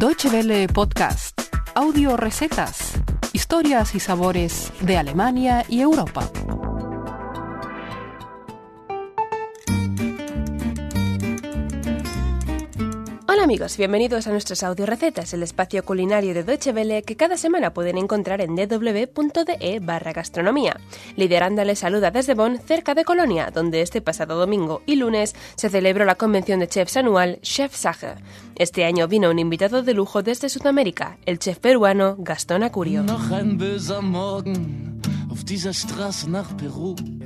Deutsche Welle Podcast, audio recetas, historias y sabores de Alemania y Europa. Hola amigos, bienvenidos a nuestras audio recetas, el espacio culinario de Deutsche Welle que cada semana pueden encontrar en www.de barra gastronomía. Lideranda les saluda desde Bonn, cerca de Colonia, donde este pasado domingo y lunes se celebró la convención de chefs anual Chef Sache. Este año vino un invitado de lujo desde Sudamérica, el chef peruano Gastón Acurio.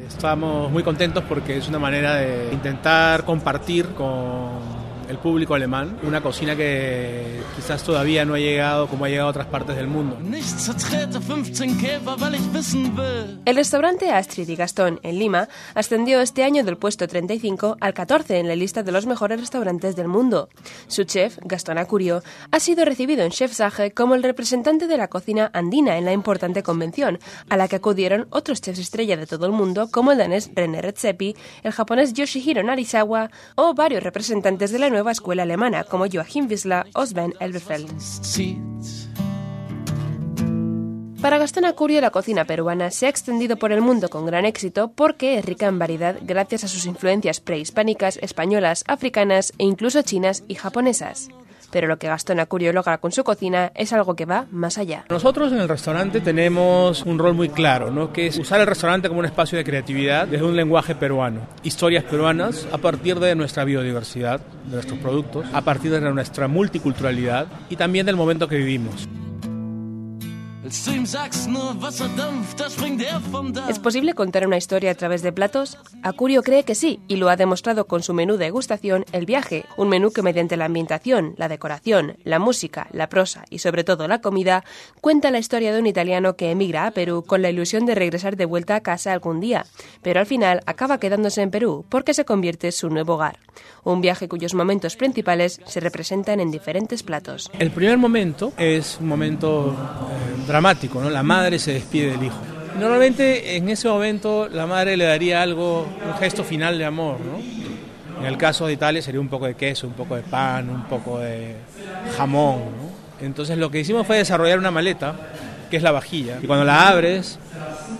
Estamos muy contentos porque es una manera de intentar compartir con el público alemán, una cocina que quizás todavía no ha llegado como ha llegado a otras partes del mundo. El restaurante Astrid y Gastón en Lima ascendió este año del puesto 35 al 14 en la lista de los mejores restaurantes del mundo. Su chef, Gastón Acurio, ha sido recibido en Chef Sage como el representante de la cocina andina en la importante convención, a la que acudieron otros chefs estrella de todo el mundo como el danés René Redzepi, el japonés Yoshihiro Narisawa o varios representantes de la nueva escuela alemana como Joachim Wiesler o Sven Elberfeld. Para Gastón Acurio, la cocina peruana se ha extendido por el mundo con gran éxito porque es rica en variedad gracias a sus influencias prehispánicas, españolas, africanas e incluso chinas y japonesas pero lo que Gastón Acurio logra con su cocina es algo que va más allá. Nosotros en el restaurante tenemos un rol muy claro, ¿no? que es usar el restaurante como un espacio de creatividad desde un lenguaje peruano, historias peruanas a partir de nuestra biodiversidad, de nuestros productos, a partir de nuestra multiculturalidad y también del momento que vivimos. ¿Es posible contar una historia a través de platos? Acurio cree que sí, y lo ha demostrado con su menú de degustación El viaje, un menú que mediante la ambientación, la decoración, la música, la prosa y sobre todo la comida, cuenta la historia de un italiano que emigra a Perú con la ilusión de regresar de vuelta a casa algún día, pero al final acaba quedándose en Perú porque se convierte en su nuevo hogar. Un viaje cuyos momentos principales se representan en diferentes platos. El primer momento es un momento eh, dramático, ¿no? La madre se despide del hijo. Normalmente en ese momento la madre le daría algo, un gesto final de amor, ¿no? En el caso de Italia sería un poco de queso, un poco de pan, un poco de jamón, ¿no? Entonces lo que hicimos fue desarrollar una maleta, que es la vajilla, y cuando la abres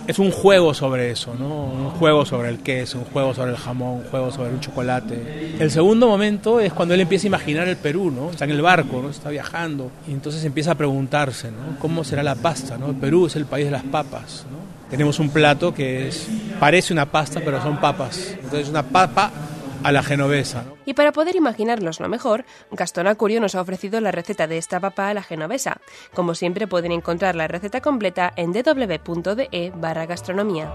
es un juego sobre eso, ¿no? Un juego sobre el queso, un juego sobre el jamón, un juego sobre el chocolate. El segundo momento es cuando él empieza a imaginar el Perú, ¿no? Está en el barco, ¿no? Está viajando y entonces empieza a preguntarse, ¿no? ¿Cómo será la pasta, ¿no? El Perú es el país de las papas, ¿no? Tenemos un plato que es parece una pasta, pero son papas. Entonces una papa a la genovesa. ¿no? Y para poder imaginarnos lo mejor, Gastón Acurio nos ha ofrecido la receta de esta papa a la genovesa. Como siempre pueden encontrar la receta completa en www.de barra gastronomía.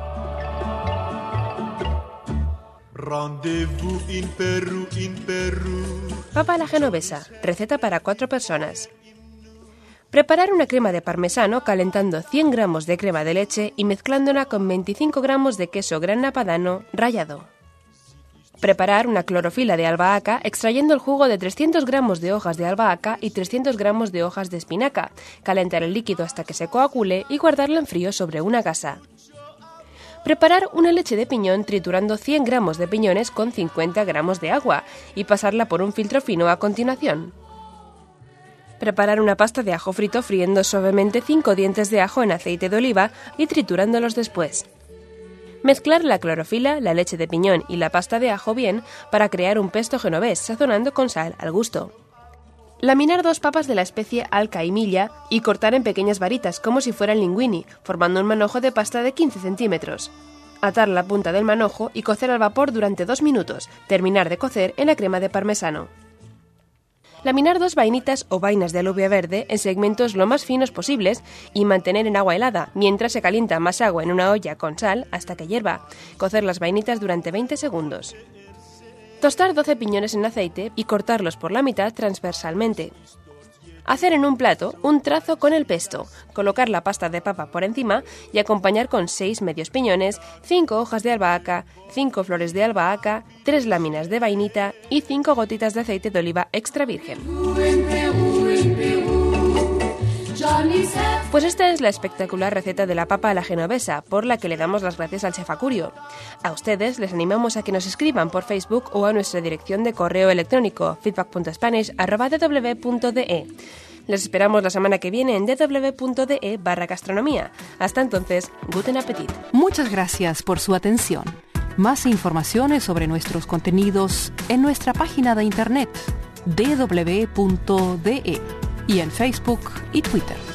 Papa a la genovesa, receta para cuatro personas. Preparar una crema de parmesano calentando 100 gramos de crema de leche y mezclándola con 25 gramos de queso grana padano rallado. Preparar una clorofila de albahaca extrayendo el jugo de 300 gramos de hojas de albahaca y 300 gramos de hojas de espinaca. Calentar el líquido hasta que se coagule y guardarlo en frío sobre una gasa. Preparar una leche de piñón triturando 100 gramos de piñones con 50 gramos de agua y pasarla por un filtro fino a continuación. Preparar una pasta de ajo frito friendo suavemente 5 dientes de ajo en aceite de oliva y triturándolos después. Mezclar la clorofila, la leche de piñón y la pasta de ajo bien para crear un pesto genovés, sazonando con sal al gusto. Laminar dos papas de la especie alcaimilla y cortar en pequeñas varitas como si fueran linguini, formando un manojo de pasta de 15 centímetros. Atar la punta del manojo y cocer al vapor durante dos minutos. Terminar de cocer en la crema de parmesano. Laminar dos vainitas o vainas de alubia verde en segmentos lo más finos posibles y mantener en agua helada mientras se calienta más agua en una olla con sal hasta que hierva. Cocer las vainitas durante 20 segundos. Tostar 12 piñones en aceite y cortarlos por la mitad transversalmente. Hacer en un plato un trazo con el pesto, colocar la pasta de papa por encima y acompañar con 6 medios piñones, 5 hojas de albahaca, 5 flores de albahaca, 3 láminas de vainita y 5 gotitas de aceite de oliva extra virgen. Pues esta es la espectacular receta de la papa a la genovesa, por la que le damos las gracias al chefacurio. A ustedes les animamos a que nos escriban por Facebook o a nuestra dirección de correo electrónico feedback.spanish.dw.de. E. Les esperamos la semana que viene en www.de e barra gastronomía. Hasta entonces, guten appetit. Muchas gracias por su atención. Más informaciones sobre nuestros contenidos en nuestra página de internet www.de e, y en Facebook y Twitter.